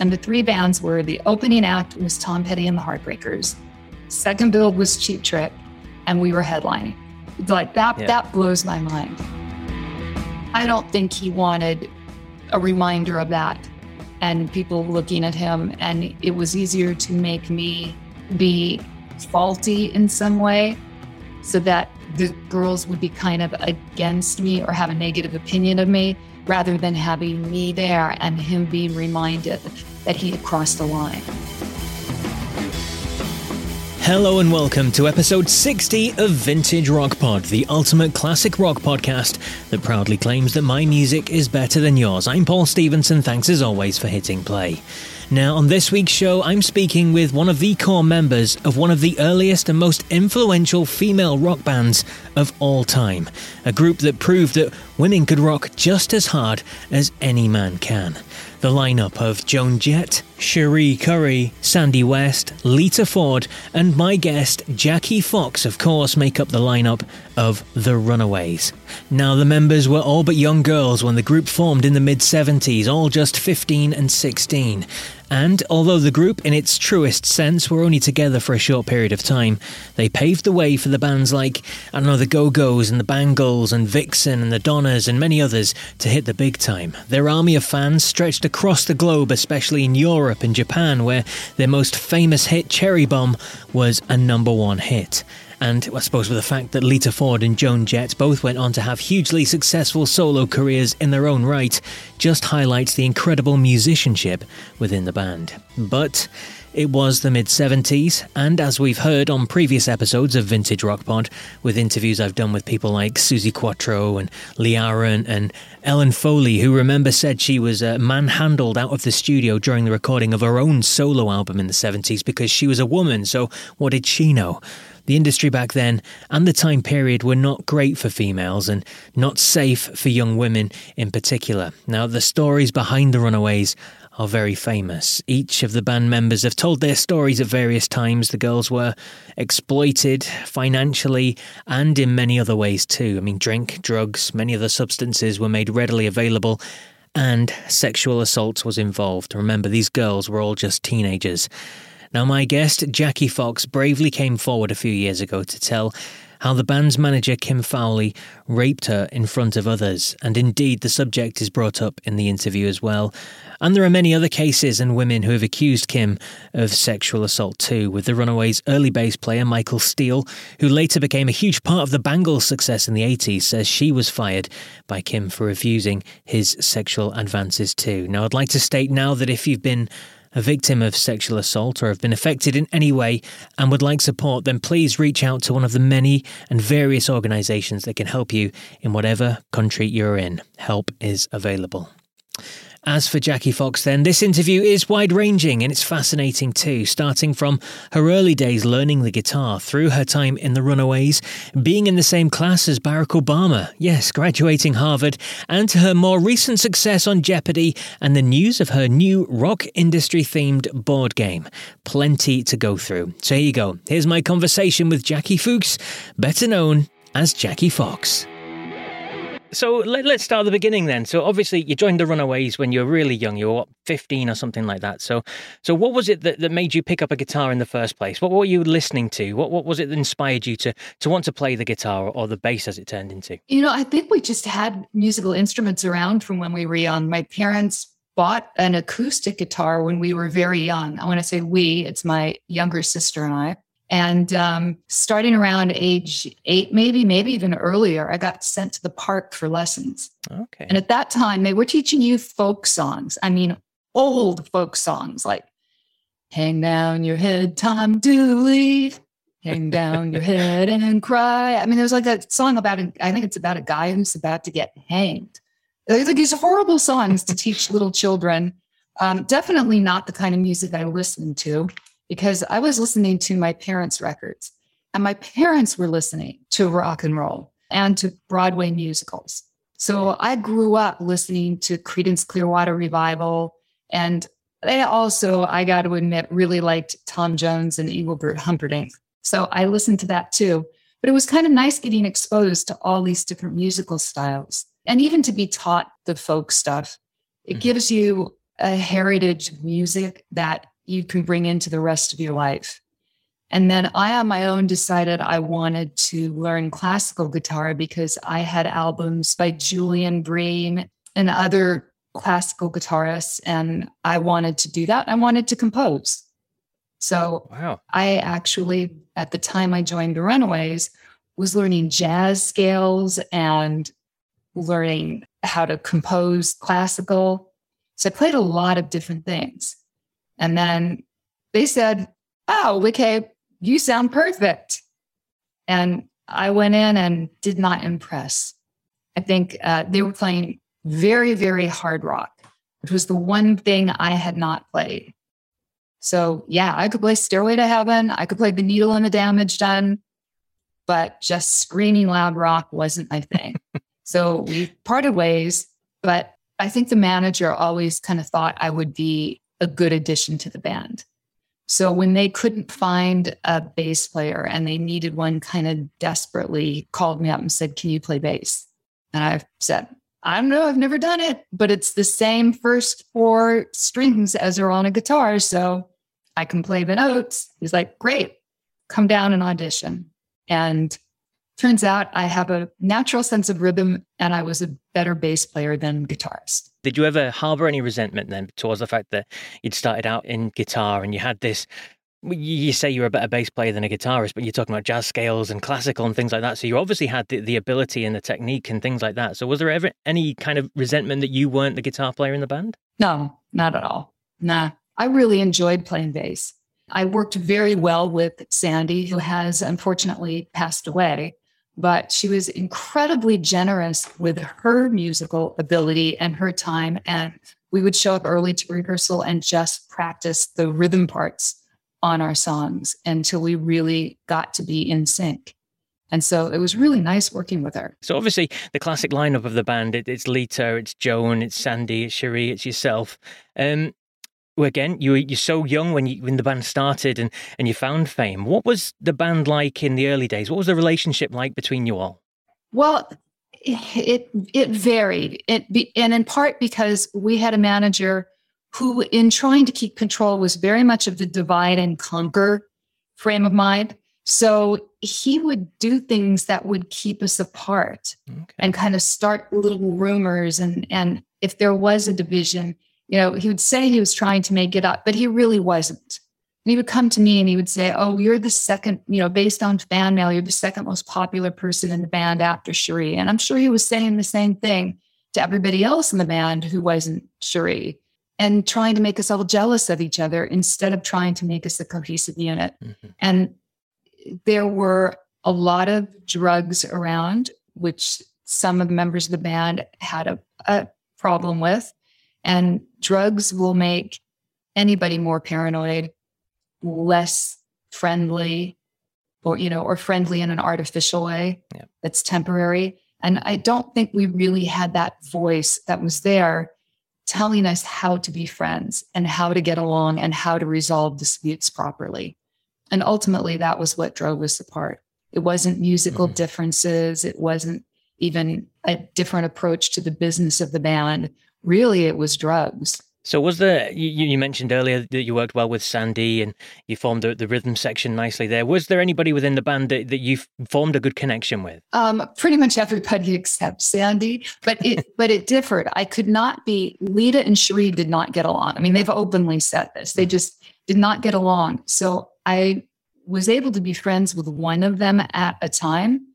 And the three bands were the opening act was Tom Petty and the Heartbreakers. Second build was Cheap Trick, and we were headlining. Like that, yeah. that blows my mind. I don't think he wanted a reminder of that and people looking at him. And it was easier to make me be faulty in some way so that the girls would be kind of against me or have a negative opinion of me rather than having me there and him being reminded that he had crossed the line. Hello and welcome to episode 60 of Vintage Rock Pod, the ultimate classic rock podcast that proudly claims that my music is better than yours. I'm Paul Stevenson, thanks as always for hitting play. Now, on this week's show, I'm speaking with one of the core members of one of the earliest and most influential female rock bands of all time. A group that proved that women could rock just as hard as any man can. The lineup of Joan Jett, Cherie Currie, Sandy West, Lita Ford, and my guest, Jackie Fox, of course, make up the lineup of The Runaways. Now, the members were all but young girls when the group formed in the mid 70s, all just 15 and 16. And although the group, in its truest sense, were only together for a short period of time, they paved the way for the bands like, I don't know, the Go Go's and the Bangles and Vixen and the Donnas and many others to hit the big time. Their army of fans stretched across the globe, especially in Europe and Japan, where their most famous hit, Cherry Bomb, was a number one hit. And I suppose with the fact that Lita Ford and Joan Jett both went on to have hugely successful solo careers in their own right, just highlights the incredible musicianship within the band. But it was the mid 70s, and as we've heard on previous episodes of Vintage Rock Pod, with interviews I've done with people like Suzi Quatro and Aaron and Ellen Foley, who remember said she was uh, manhandled out of the studio during the recording of her own solo album in the 70s because she was a woman, so what did she know? The industry back then and the time period were not great for females and not safe for young women in particular. Now, the stories behind the Runaways are very famous. Each of the band members have told their stories at various times. The girls were exploited financially and in many other ways too. I mean, drink, drugs, many other substances were made readily available and sexual assault was involved. Remember, these girls were all just teenagers. Now, my guest, Jackie Fox, bravely came forward a few years ago to tell how the band's manager, Kim Fowley, raped her in front of others, and indeed the subject is brought up in the interview as well. And there are many other cases and women who have accused Kim of sexual assault too, with the Runaways' early bass player, Michael Steele, who later became a huge part of the Bangles' success in the 80s, says she was fired by Kim for refusing his sexual advances too. Now, I'd like to state now that if you've been a victim of sexual assault or have been affected in any way and would like support, then please reach out to one of the many and various organisations that can help you in whatever country you're in. Help is available. As for Jackie Fox, then, this interview is wide ranging and it's fascinating too, starting from her early days learning the guitar, through her time in the Runaways, being in the same class as Barack Obama, yes, graduating Harvard, and to her more recent success on Jeopardy and the news of her new rock industry themed board game. Plenty to go through. So here you go. Here's my conversation with Jackie Fuchs, better known as Jackie Fox. So let, us start at the beginning then. So obviously you joined the Runaways when you were really young. You were what, 15 or something like that. So so what was it that, that made you pick up a guitar in the first place? What, what were you listening to? What what was it that inspired you to to want to play the guitar or, or the bass as it turned into? You know, I think we just had musical instruments around from when we were young. My parents bought an acoustic guitar when we were very young. I want to say we, it's my younger sister and I. And um, starting around age eight, maybe, maybe even earlier, I got sent to the park for lessons. Okay. And at that time, they were teaching you folk songs. I mean, old folk songs like Hang Down Your Head, Tom Dooley, Hang Down Your Head and Cry. I mean, there's like a song about, a, I think it's about a guy who's about to get hanged. Like these horrible songs to teach little children. Um, definitely not the kind of music I listened to because I was listening to my parents' records and my parents were listening to rock and roll and to Broadway musicals. So I grew up listening to Creedence Clearwater Revival. And they also, I got to admit, really liked Tom Jones and Engelbert Humperdinck. So I listened to that too. But it was kind of nice getting exposed to all these different musical styles and even to be taught the folk stuff. It mm-hmm. gives you a heritage of music that you can bring into the rest of your life. And then I, on my own, decided I wanted to learn classical guitar because I had albums by Julian Bream and other classical guitarists, and I wanted to do that. I wanted to compose. So wow. I actually, at the time I joined the Runaways, was learning jazz scales and learning how to compose classical. So I played a lot of different things. And then they said, Oh, okay, you sound perfect. And I went in and did not impress. I think uh, they were playing very, very hard rock, which was the one thing I had not played. So, yeah, I could play Stairway to Heaven. I could play The Needle and the Damage Done, but just screaming loud rock wasn't my thing. so we parted ways, but I think the manager always kind of thought I would be a good addition to the band. So when they couldn't find a bass player and they needed one kind of desperately called me up and said, Can you play bass? And I said, I don't know, I've never done it, but it's the same first four strings as are on a guitar. So I can play the notes. He's like, Great, come down and audition. And turns out I have a natural sense of rhythm and I was a better bass player than guitarist. Did you ever harbor any resentment then towards the fact that you'd started out in guitar and you had this? You say you're a better bass player than a guitarist, but you're talking about jazz scales and classical and things like that. So you obviously had the, the ability and the technique and things like that. So was there ever any kind of resentment that you weren't the guitar player in the band? No, not at all. Nah, I really enjoyed playing bass. I worked very well with Sandy, who has unfortunately passed away but she was incredibly generous with her musical ability and her time. And we would show up early to rehearsal and just practice the rhythm parts on our songs until we really got to be in sync. And so it was really nice working with her. So obviously the classic lineup of the band, it, it's Lita, it's Joan, it's Sandy, it's Cherie, it's yourself. Um, again, you were you're so young when you when the band started and and you found fame. What was the band like in the early days? What was the relationship like between you all? Well, it it varied. It be, and in part because we had a manager who, in trying to keep control, was very much of the divide and conquer frame of mind. So he would do things that would keep us apart okay. and kind of start little rumors. And and if there was a division, you know, he would say he was trying to make it up, but he really wasn't. And he would come to me and he would say, Oh, you're the second, you know, based on fan mail, you're the second most popular person in the band after Cherie. And I'm sure he was saying the same thing to everybody else in the band who wasn't Cherie and trying to make us all jealous of each other instead of trying to make us a cohesive unit. Mm-hmm. And there were a lot of drugs around, which some of the members of the band had a, a problem with. And drugs will make anybody more paranoid, less friendly, or, you know, or friendly in an artificial way yeah. that's temporary. And I don't think we really had that voice that was there telling us how to be friends and how to get along and how to resolve disputes properly. And ultimately, that was what drove us apart. It wasn't musical mm-hmm. differences. It wasn't even a different approach to the business of the band really it was drugs. So was there? You, you, mentioned earlier that you worked well with Sandy and you formed the, the rhythm section nicely there. Was there anybody within the band that, that you formed a good connection with? Um, pretty much everybody except Sandy, but it but it differed. I could not be. Lita and Cherie did not get along. I mean, they've openly said this. They just did not get along. So I was able to be friends with one of them at a time.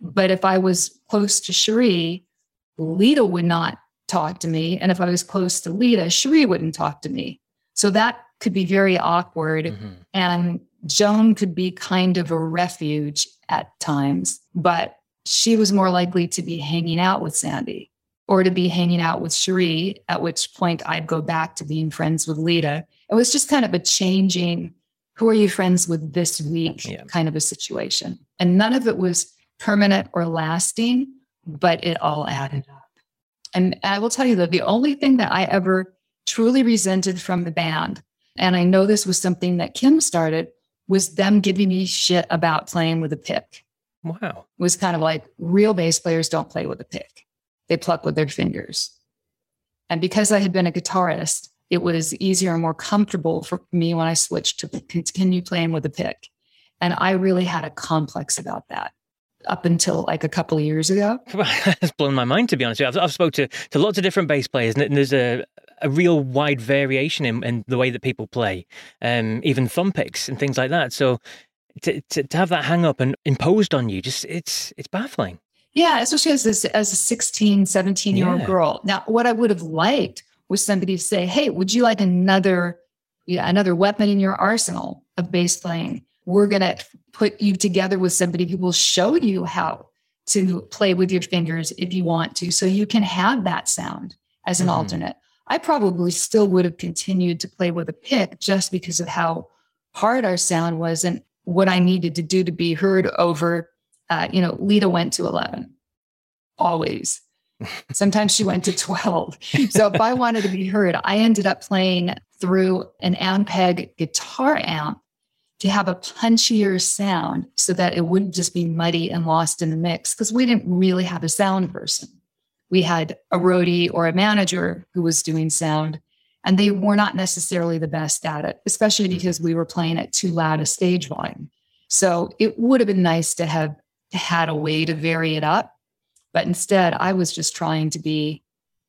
But if I was close to Cherie, Lita would not talk to me. And if I was close to Lita, Cherie wouldn't talk to me. So that could be very awkward. Mm-hmm. And Joan could be kind of a refuge at times, but she was more likely to be hanging out with Sandy or to be hanging out with Cherie, at which point I'd go back to being friends with Lita. It was just kind of a changing, who are you friends with this week yeah. kind of a situation. And none of it was permanent or lasting, but it all added up. And I will tell you that the only thing that I ever truly resented from the band, and I know this was something that Kim started, was them giving me shit about playing with a pick. Wow. It was kind of like real bass players don't play with a pick, they pluck with their fingers. And because I had been a guitarist, it was easier and more comfortable for me when I switched to continue playing with a pick. And I really had a complex about that up until like a couple of years ago. That's blown my mind, to be honest. I've, I've spoke to, to lots of different bass players, and there's a, a real wide variation in, in the way that people play, um, even thumb picks and things like that. So to, to, to have that hang up and imposed on you, just it's it's baffling. Yeah, especially as a, as a 16, 17 year old yeah. girl. Now, what I would have liked was somebody to say, "Hey, would you like another, yeah, another weapon in your arsenal of bass playing?" We're going to put you together with somebody who will show you how to play with your fingers if you want to, so you can have that sound as an mm-hmm. alternate. I probably still would have continued to play with a pick just because of how hard our sound was and what I needed to do to be heard over. Uh, you know, Lita went to 11 always. Sometimes she went to 12. So if I wanted to be heard, I ended up playing through an Ampeg guitar amp to have a punchier sound so that it wouldn't just be muddy and lost in the mix because we didn't really have a sound person. We had a roadie or a manager who was doing sound, and they were not necessarily the best at it, especially because we were playing at too loud a stage volume. So it would have been nice to have had a way to vary it up. But instead, I was just trying to be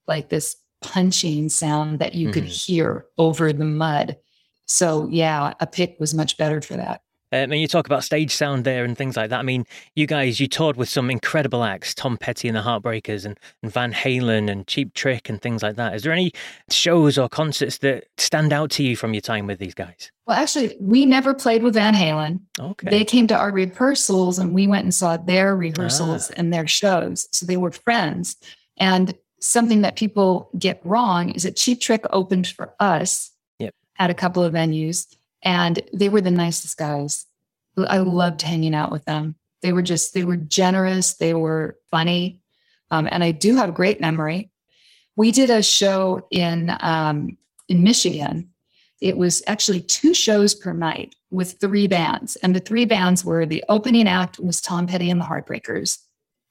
like this punching sound that you mm-hmm. could hear over the mud so yeah, a pick was much better for that. Um, and you talk about stage sound there and things like that. I mean, you guys, you toured with some incredible acts, Tom Petty and the Heartbreakers and, and Van Halen and Cheap Trick and things like that. Is there any shows or concerts that stand out to you from your time with these guys? Well, actually, we never played with Van Halen. Okay. They came to our rehearsals and we went and saw their rehearsals ah. and their shows. So they were friends. And something that people get wrong is that Cheap Trick opened for us at a couple of venues, and they were the nicest guys. I loved hanging out with them. They were just, they were generous, they were funny. Um, and I do have a great memory. We did a show in um, in Michigan. It was actually two shows per night with three bands, and the three bands were the opening act was Tom Petty and the Heartbreakers,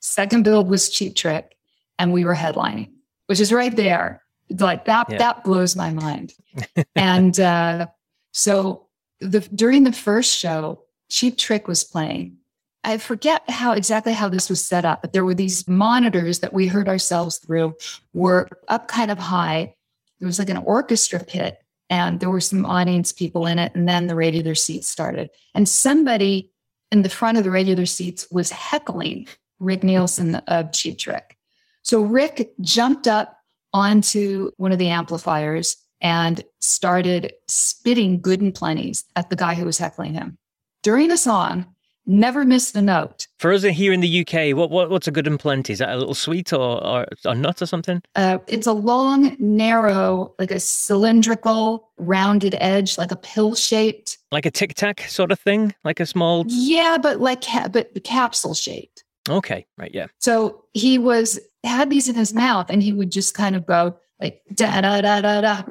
second build was Cheap Trick, and we were headlining, which is right there like that yeah. that blows my mind. And uh, so the during the first show cheap trick was playing. I forget how exactly how this was set up but there were these monitors that we heard ourselves through were up kind of high. There was like an orchestra pit and there were some audience people in it and then the regular seats started. And somebody in the front of the regular seats was heckling rick nielsen of cheap trick. So rick jumped up onto one of the amplifiers and started spitting good and plenties at the guy who was heckling him during a song. Never missed a note. For us here in the UK, what, what what's a good and plenty? Is that a little sweet or, or a nut or something? Uh, it's a long, narrow, like a cylindrical, rounded edge, like a pill shaped, like a tic tac sort of thing, like a small. Yeah, but like but capsule shaped. Okay, right, yeah. So he was had these in his mouth and he would just kind of go like da da da da da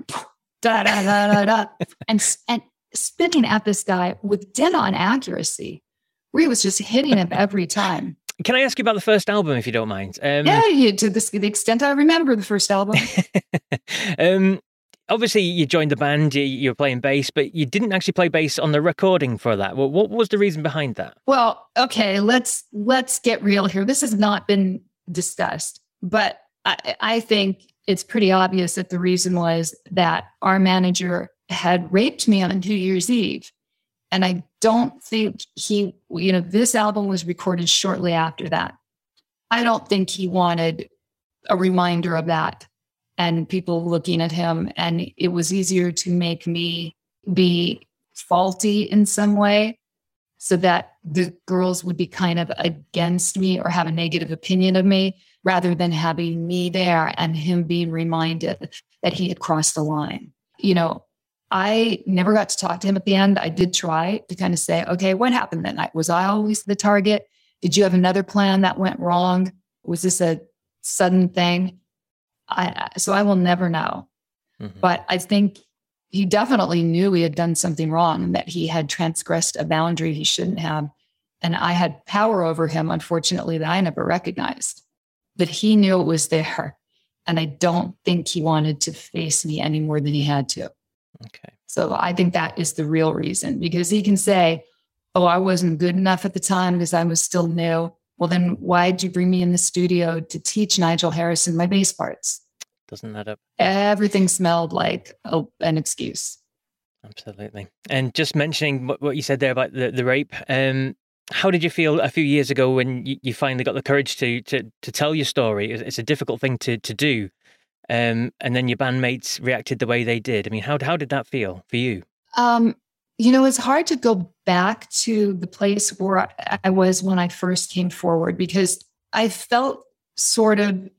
da da da da da and and spitting at this guy with dead on accuracy where he was just hitting him every time. Can I ask you about the first album, if you don't mind? Um, yeah, you, to this, the extent I remember the first album. um, obviously, you joined the band, you, you, were playing bass, but you didn't actually play bass on the recording for that. Well, what was the reason behind that? Well, okay, let's let's get real here. This has not been discussed. But I, I think it's pretty obvious that the reason was that our manager had raped me on New Year's Eve. And I don't think he, you know, this album was recorded shortly after that. I don't think he wanted a reminder of that and people looking at him. And it was easier to make me be faulty in some way so that the girls would be kind of against me or have a negative opinion of me rather than having me there and him being reminded that he had crossed the line. You know, I never got to talk to him at the end. I did try to kind of say, okay, what happened that night? Was I always the target? Did you have another plan that went wrong? Was this a sudden thing? I, so I will never know. Mm-hmm. But I think he definitely knew he had done something wrong and that he had transgressed a boundary he shouldn't have. And I had power over him, unfortunately, that I never recognized but he knew it was there. And I don't think he wanted to face me any more than he had to. Okay. So I think that is the real reason because he can say, Oh, I wasn't good enough at the time because I was still new. Well, then why'd you bring me in the studio to teach Nigel Harrison my bass parts? Doesn't that up? Everything smelled like a, an excuse. Absolutely. And just mentioning what, what you said there about the, the rape, um, how did you feel a few years ago when you, you finally got the courage to to to tell your story? It's a difficult thing to to do, um, and then your bandmates reacted the way they did. I mean, how how did that feel for you? Um, you know, it's hard to go back to the place where I was when I first came forward because I felt sort of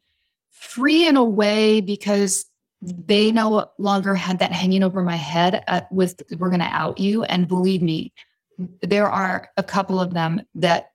free in a way because they no longer had that hanging over my head at, with we're going to out you and believe me there are a couple of them that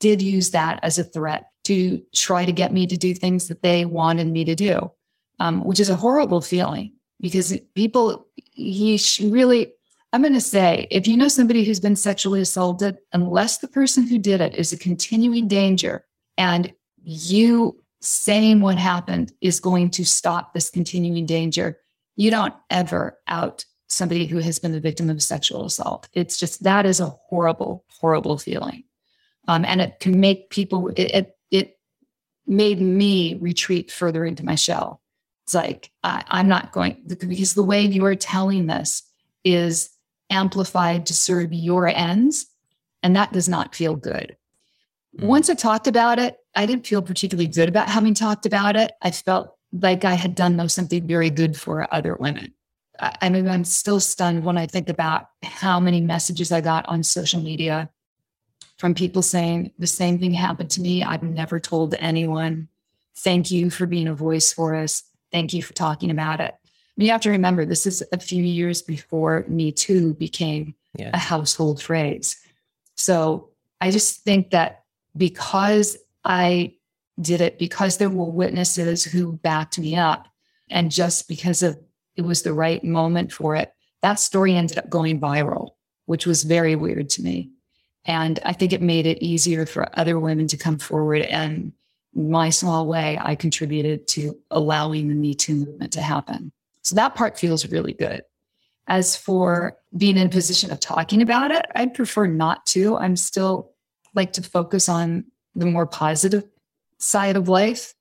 did use that as a threat to try to get me to do things that they wanted me to do um, which is a horrible feeling because people he really i'm going to say if you know somebody who's been sexually assaulted unless the person who did it is a continuing danger and you saying what happened is going to stop this continuing danger. You don't ever out somebody who has been the victim of sexual assault. It's just that is a horrible, horrible feeling. Um, and it can make people, it, it, it, made me retreat further into my shell. It's like, I, I'm not going, because the way you are telling this is amplified to serve your ends. And that does not feel good. Mm. Once I talked about it, I didn't feel particularly good about having talked about it. I felt like I had done something very good for other women. I mean, I'm still stunned when I think about how many messages I got on social media from people saying the same thing happened to me. I've never told anyone. Thank you for being a voice for us. Thank you for talking about it. I mean, you have to remember this is a few years before Me Too became yeah. a household phrase. So I just think that because I did it because there were witnesses who backed me up. And just because of it was the right moment for it, that story ended up going viral, which was very weird to me. And I think it made it easier for other women to come forward. And my small way, I contributed to allowing the Me Too movement to happen. So that part feels really good. As for being in a position of talking about it, I'd prefer not to. I'm still like to focus on the more positive side of life,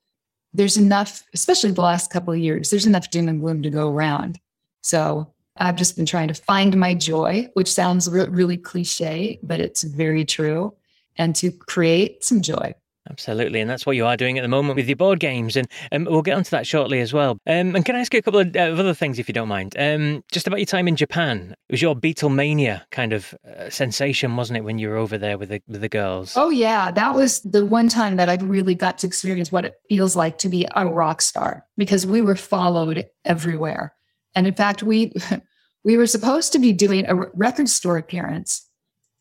there's enough, especially the last couple of years, there's enough doom and gloom to go around. So I've just been trying to find my joy, which sounds re- really cliche, but it's very true, and to create some joy. Absolutely, and that's what you are doing at the moment with your board games, and um, we'll get onto that shortly as well. Um, and can I ask you a couple of, uh, other things, if you don't mind? Um, just about your time in Japan. It was your Beatlemania kind of uh, sensation, wasn't it, when you were over there with the with the girls? Oh yeah, that was the one time that I really got to experience what it feels like to be a rock star because we were followed everywhere, and in fact, we we were supposed to be doing a record store appearance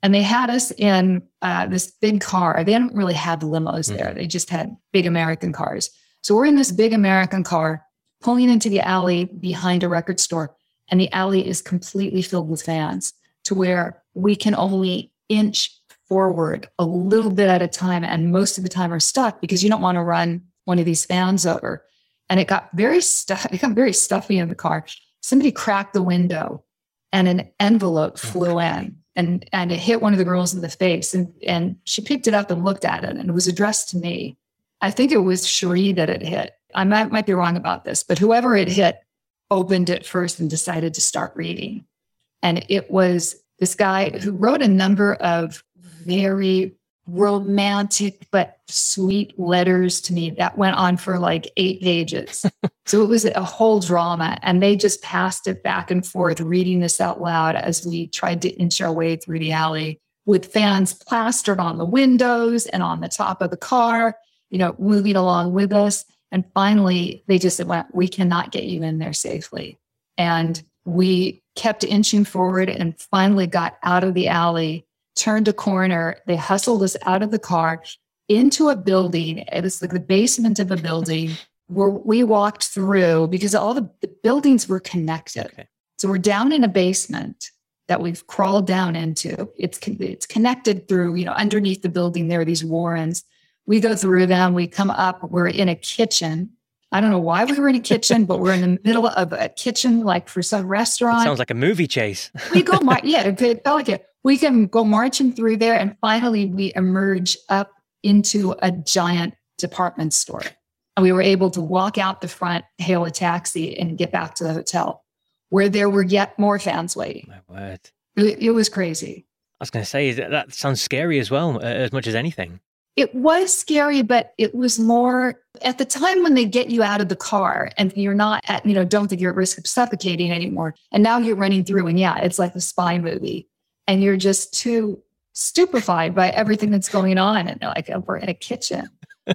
and they had us in uh, this big car. They didn't really have limos mm-hmm. there. They just had big American cars. So we're in this big American car pulling into the alley behind a record store. And the alley is completely filled with fans to where we can only inch forward a little bit at a time. And most of the time are stuck because you don't want to run one of these fans over. And it got very stuff. It got very stuffy in the car. Somebody cracked the window and an envelope flew in and and it hit one of the girls in the face and and she picked it up and looked at it and it was addressed to me. I think it was Cherie that it hit. I might, might be wrong about this but whoever it hit opened it first and decided to start reading. And it was this guy who wrote a number of very romantic but sweet letters to me that went on for like eight pages. so it was a whole drama. And they just passed it back and forth, reading this out loud as we tried to inch our way through the alley with fans plastered on the windows and on the top of the car, you know, moving along with us. And finally, they just went, We cannot get you in there safely. And we kept inching forward and finally got out of the alley turned a corner. They hustled us out of the car into a building. It was like the basement of a building where we walked through because all the, the buildings were connected. Okay. So we're down in a basement that we've crawled down into. It's it's connected through, you know, underneath the building there are these warrens. We go through them, we come up, we're in a kitchen. I don't know why we were in a kitchen, but we're in the middle of a kitchen, like for some restaurant. It sounds like a movie chase. we go, mar- yeah, it felt like it. We can go marching through there, and finally we emerge up into a giant department store. And we were able to walk out the front, hail a taxi, and get back to the hotel, where there were yet more fans waiting. My word. It, it was crazy. I was going to say that, that sounds scary as well, uh, as much as anything. It was scary, but it was more at the time when they get you out of the car and you're not at, you know, don't think you're at risk of suffocating anymore. And now you're running through, and yeah, it's like a spy movie. And you're just too stupefied by everything that's going on. And like, oh, we're in a kitchen.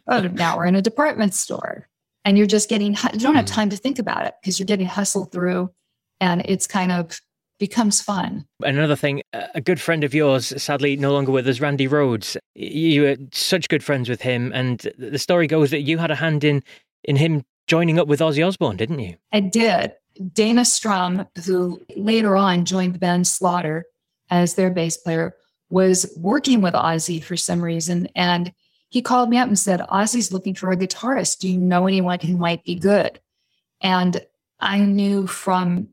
Oh, now we're in a department store. And you're just getting, you don't have Mm. time to think about it because you're getting hustled through. And it's kind of becomes fun. Another thing, a a good friend of yours, sadly no longer with us, Randy Rhoads. You were such good friends with him, and the story goes that you had a hand in in him joining up with Ozzy Osbourne, didn't you? I did. Dana Strum, who later on joined the band Slaughter as their bass player, was working with Ozzy for some reason. And he called me up and said, Ozzy's looking for a guitarist. Do you know anyone who might be good? And I knew from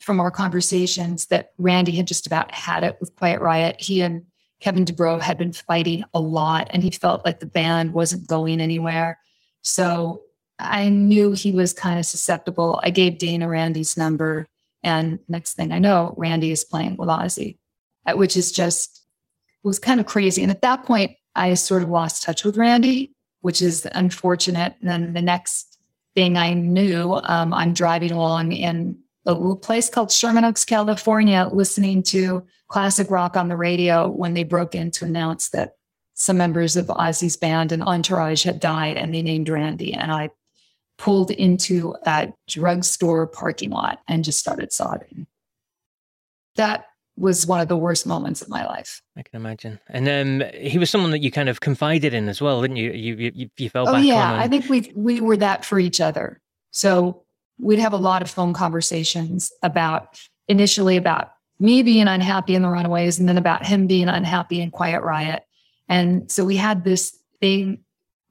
from our conversations that Randy had just about had it with Quiet Riot. He and Kevin DuBrow had been fighting a lot, and he felt like the band wasn't going anywhere. So I knew he was kind of susceptible. I gave Dana Randy's number, and next thing I know, Randy is playing with Ozzy, which is just was kind of crazy. And at that point, I sort of lost touch with Randy, which is unfortunate. And then the next thing I knew, um, I'm driving along in a little place called Sherman Oaks, California, listening to classic rock on the radio when they broke in to announce that some members of Ozzy's band and entourage had died, and they named Randy. And I pulled into a drugstore parking lot and just started sobbing. That was one of the worst moments of my life. I can imagine. And um, he was someone that you kind of confided in as well, didn't you? You you, you- fell Oh back yeah, on. I think we we were that for each other. So we'd have a lot of phone conversations about initially about me being unhappy in the Runaways, and then about him being unhappy in Quiet Riot. And so we had this thing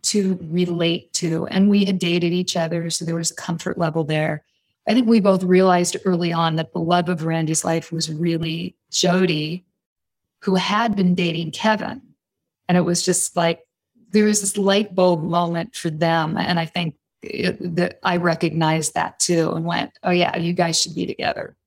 to relate to, and we had dated each other, so there was a comfort level there. I think we both realized early on that the love of Randy's life was really Jody, who had been dating Kevin. And it was just like there was this light bulb moment for them. And I think it, that I recognized that too and went, oh, yeah, you guys should be together.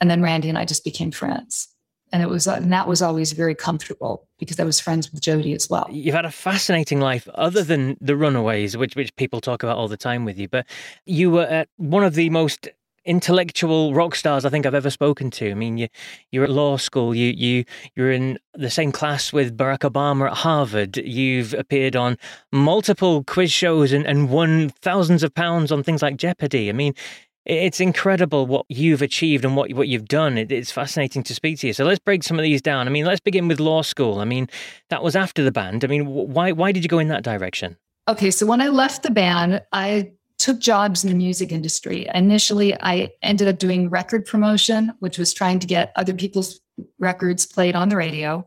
And then Randy and I just became friends. And it was, uh, and that was always very comfortable because I was friends with Jody as well. You've had a fascinating life, other than the Runaways, which which people talk about all the time with you. But you were at one of the most intellectual rock stars I think I've ever spoken to. I mean, you you're at law school. You you you're in the same class with Barack Obama at Harvard. You've appeared on multiple quiz shows and, and won thousands of pounds on things like Jeopardy. I mean. It's incredible what you've achieved and what what you've done. It, it's fascinating to speak to you. So let's break some of these down. I mean, let's begin with law school. I mean, that was after the band. I mean, why why did you go in that direction? Okay, so when I left the band, I took jobs in the music industry. Initially, I ended up doing record promotion, which was trying to get other people's records played on the radio.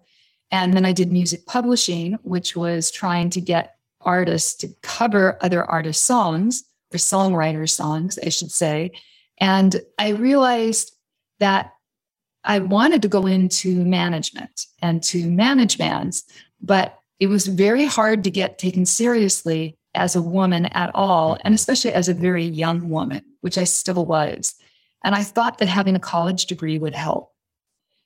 And then I did music publishing, which was trying to get artists to cover other artists' songs or songwriters' songs, I should say. And I realized that I wanted to go into management and to manage bands, but it was very hard to get taken seriously as a woman at all, mm-hmm. and especially as a very young woman, which I still was. And I thought that having a college degree would help.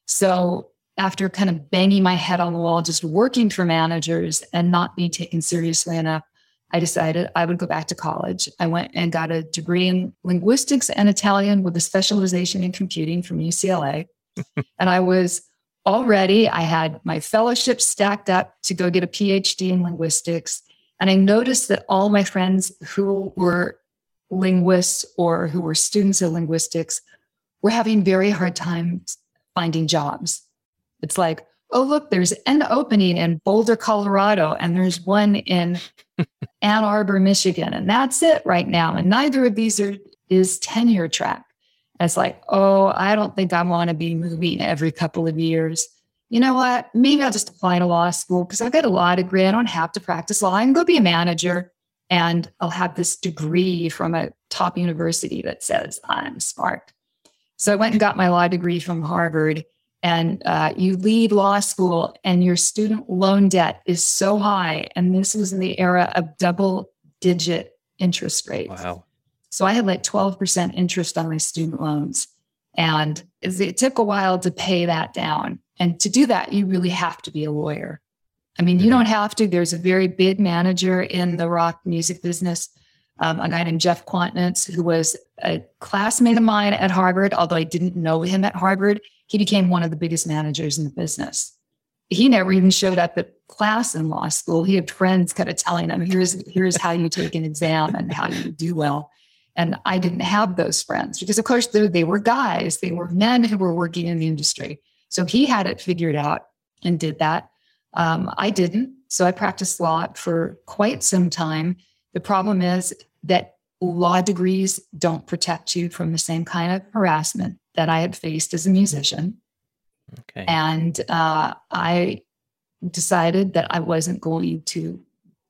So after kind of banging my head on the wall, just working for managers and not being taken seriously enough, I decided I would go back to college. I went and got a degree in linguistics and Italian with a specialization in computing from UCLA. and I was already, I had my fellowship stacked up to go get a PhD in linguistics. And I noticed that all my friends who were linguists or who were students of linguistics were having very hard times finding jobs. It's like, oh, look, there's an opening in Boulder, Colorado, and there's one in Ann Arbor, Michigan. And that's it right now. And neither of these are is tenure track. And it's like, oh, I don't think I want to be moving every couple of years. You know what? Maybe I'll just apply to law school because I've got a law degree. I don't have to practice law. I can go be a manager. and I'll have this degree from a top university that says I'm smart. So I went and got my law degree from Harvard. And uh, you leave law school, and your student loan debt is so high. And this was in the era of double digit interest rates. Wow. So I had like 12% interest on my student loans. And it took a while to pay that down. And to do that, you really have to be a lawyer. I mean, you Mhm. don't have to. There's a very big manager in the rock music business, um, a guy named Jeff Kwatinetz, who was a classmate of mine at Harvard. Although I didn't know him at Harvard, he became one of the biggest managers in the business. He never even showed up at class in law school. He had friends kind of telling him, "Here's here's how you take an exam and how you do well." And I didn't have those friends because, of course, they, were guys. They were men who were working in the industry. So he had it figured out and did that. Um, I didn't. So I practiced law for quite some time. The problem is that law degrees don't protect you from the same kind of harassment that I had faced as a musician. Okay. And uh, I decided that I wasn't going to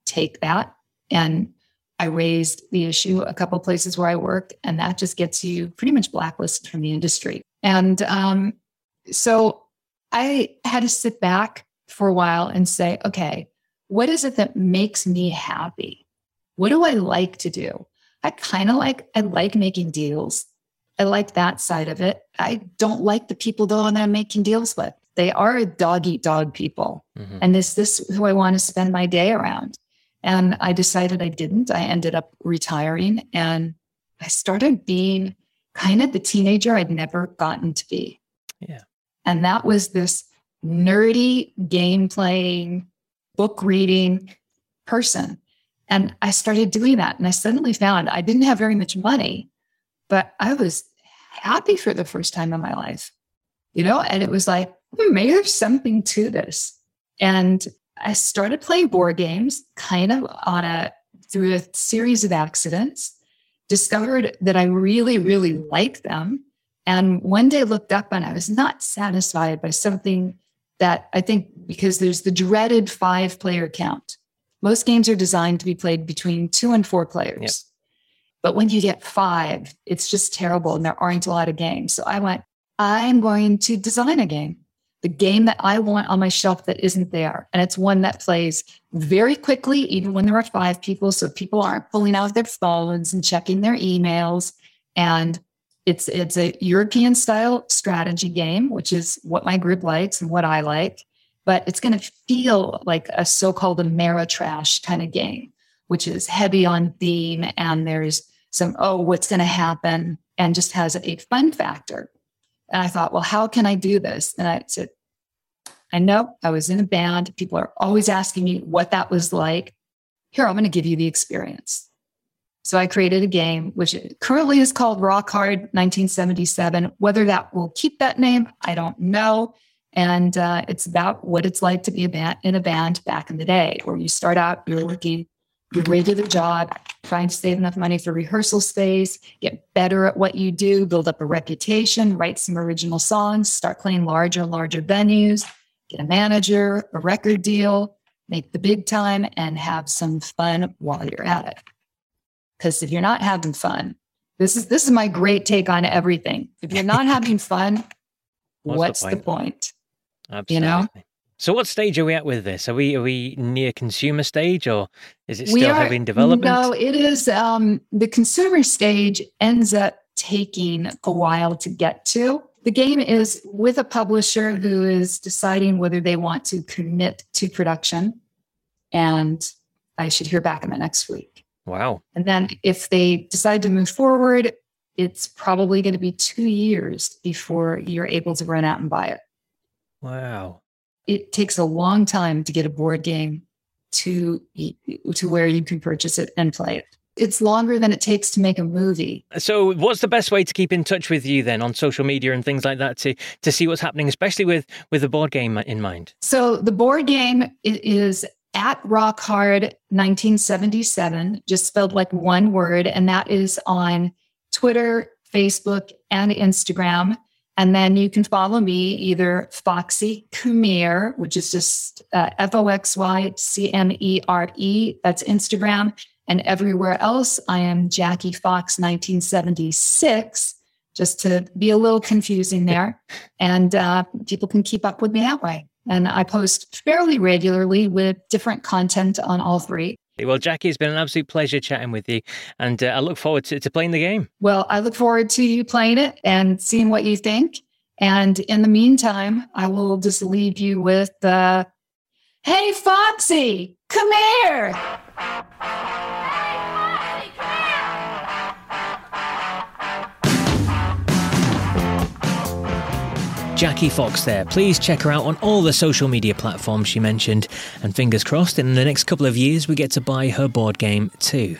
take that. And I raised the issue a couple places where I worked, and that just gets you pretty much blacklisted from the industry. And um, so I had to sit back for a while and say, okay, what is it that makes me happy? What do I like to do? I kind of like, I like making deals. I like that side of it. I don't like the people though that I'm making deals with. They are dog eat dog people. Mhm. And is this who I want to spend my day around? And I decided I didn't. I ended up retiring and I started being kind of the teenager I'd never gotten to be. Yeah. And that was this nerdy game playing, book reading person. And I started doing that. And I suddenly found I didn't have very much money, but I was happy for the first time in my life, you know? And it was like, hmm, maybe there's something to this. And I started playing board games kind of on a through a series of accidents, discovered that I really, really liked them. And one day looked up and I was not satisfied by something that I think because there's the dreaded five player count. Most games are designed to be played between two and four players. But when you get five, it's just terrible and there aren't a lot of games. So I went, I'm going to design a game, the game that I want on my shelf that isn't there. And it's one that plays very quickly, even when there are five people. So people aren't pulling out their phones and checking their emails. And it's it's a European style strategy game, which is what my group likes and what I like. But it's going to feel like a so-called Ameritrash kind of game, which is heavy on theme and there's some oh, what's going to happen, and just has a fun factor. And I thought, well, how can I do this? And I said, I know I was in a band. People are always asking me what that was like. Here, I'm going to give you the experience. So I created a game, which currently is called Rock Hard 1977. Whether that will keep that name, I don't know. And uh, it's about what it's like to be a band in a band back in the day, where you start out, you're working your regular job, trying to save enough money for rehearsal space, get better at what you do, build up a reputation, write some original songs, start playing larger and larger venues, get a manager, a record deal, make the big time, and have some fun while you're at it. Because if you're not having fun, this is this is my great take on everything. If you're not having fun, What's what's, the the, point? point? Absolutely. You know? So what stage are we at with this? Are we are we near consumer stage or is it still are- heavy in development? No, it is um, the consumer stage ends up taking a while to get to. The game is with a publisher who is deciding whether they want to commit to production. And I should hear back in the next week. Wow. And then if they decide to move forward, it's probably going to be two years before you're able to run out and buy it. Wow. It takes a long time to get a board game to to where you can purchase it and play it. It's longer than it takes to make a movie. So what's the best way to keep in touch with you then on social media and things like that to to see what's happening, especially with with the board game in mind? So the board game is at Rock Hard 1977, just spelled like one word, and that is on Twitter, Facebook, and Instagram. And then you can follow me either Foxy Kumere, which is just uh, F O X Y C M E R E. That's Instagram. And everywhere else, I am Jackie Fox 1976, just to be a little confusing there. And uh, people can keep up with me that way. And I post fairly regularly with different content on all three. Well, Jackie, it's been an absolute pleasure chatting with you, and uh, I look forward to, to playing the game. Well, I look forward to you playing it and seeing what you think. And in the meantime, I will just leave you with uh, Hey, Foxy, come here. Jackie Fox there. Please check her out on all the social media platforms she mentioned, and fingers crossed in the next couple of years we get to buy her board game too.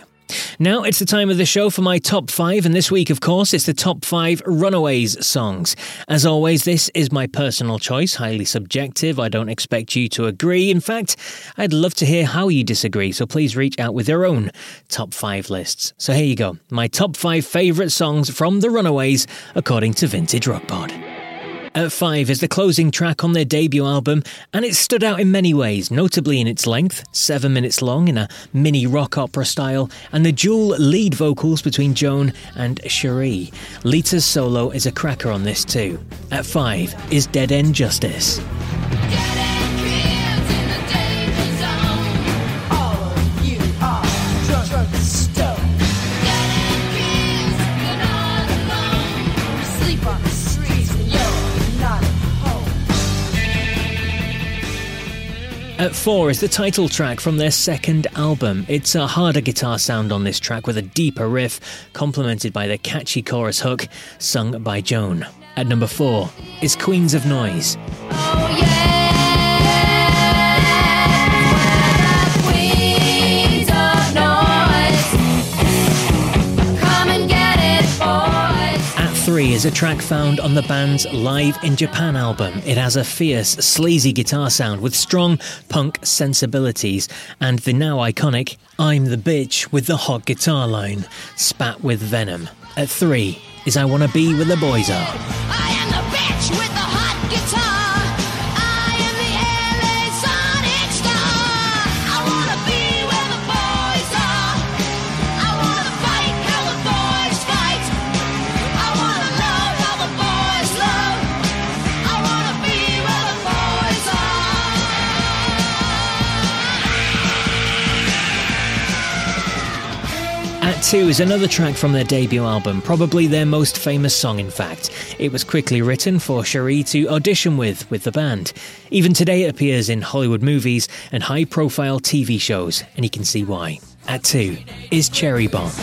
Now it's the time of the show for my top five, and this week, of course, it's the top five Runaways songs. As always, this is my personal choice, highly subjective. I don't expect you to agree. In fact, I'd love to hear how you disagree, so please reach out with your own top five lists. So here you go my top five favourite songs from the Runaways, according to Vintage Rock Pod. At 5 is the closing track on their debut album, and it stood out in many ways, notably in its length, 7 minutes long in a mini rock opera style, and the dual lead vocals between Joan and Cherie. Lita's solo is a cracker on this too. At 5 is Dead End Justice. At four is the title track from their second album. It's a harder guitar sound on this track with a deeper riff, complemented by the catchy chorus hook sung by Joan. At number four is Queens of Noise. Oh, yeah. Three is a track found on the band's Live in Japan album. It has a fierce, sleazy guitar sound with strong punk sensibilities, and the now iconic I'm the Bitch with the hot guitar line, spat with venom. At three is I Wanna Be Where the Boys Are. At 2 is another track from their debut album, probably their most famous song, in fact. It was quickly written for Cherie to audition with with the band. Even today, it appears in Hollywood movies and high profile TV shows, and you can see why. At 2 is Cherry Bomb.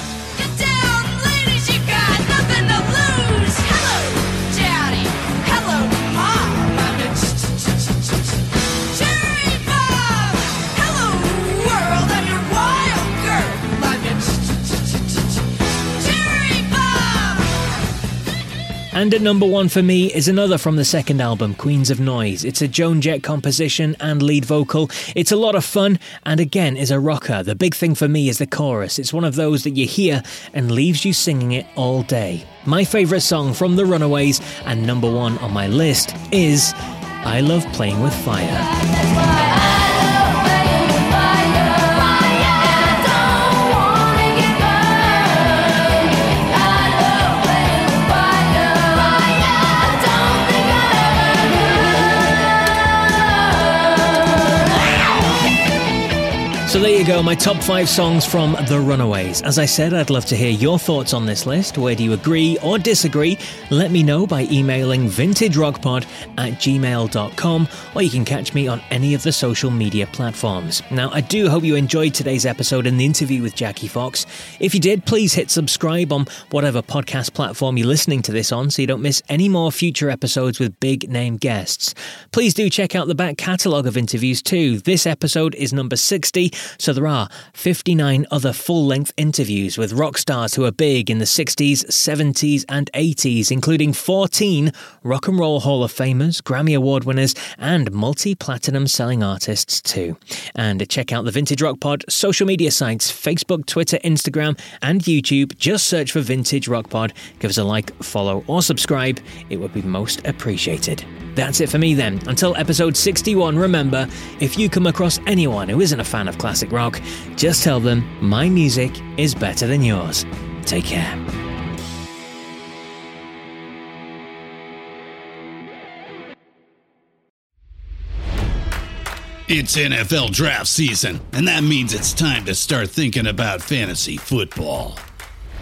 And at number one for me is another from the second album, Queens of Noise. It's a Joan Jett composition and lead vocal. It's a lot of fun and again is a rocker. The big thing for me is the chorus. It's one of those that you hear and leaves you singing it all day. My favourite song from The Runaways and number one on my list is I Love Playing with Fire. So there you go, my top five songs from The Runaways. As I said, I'd love to hear your thoughts on this list. Where do you agree or disagree? Let me know by emailing vintagerockpod at gmail.com or you can catch me on any of the social media platforms. Now, I do hope you enjoyed today's episode and the interview with Jackie Fox. If you did, please hit subscribe on whatever podcast platform you're listening to this on so you don't miss any more future episodes with big name guests. Please do check out the back catalogue of interviews too. This episode is number 60 so there are 59 other full length interviews with rock stars who are big in the 60s, 70s, and 80s, including 14 Rock and Roll Hall of Famers, Grammy Award winners, and multi platinum selling artists too. And check out the Vintage Rock Pod social media sites Facebook, Twitter, Instagram, and YouTube. Just search for Vintage Rock Pod. Give us a like, follow, or subscribe. It would be most appreciated. That's it for me then. Until episode 61, remember if you come across anyone who isn't a fan of classic classic rock. Just tell them my music is better than yours. Take care. It's NFL draft season, and that means it's time to start thinking about fantasy football.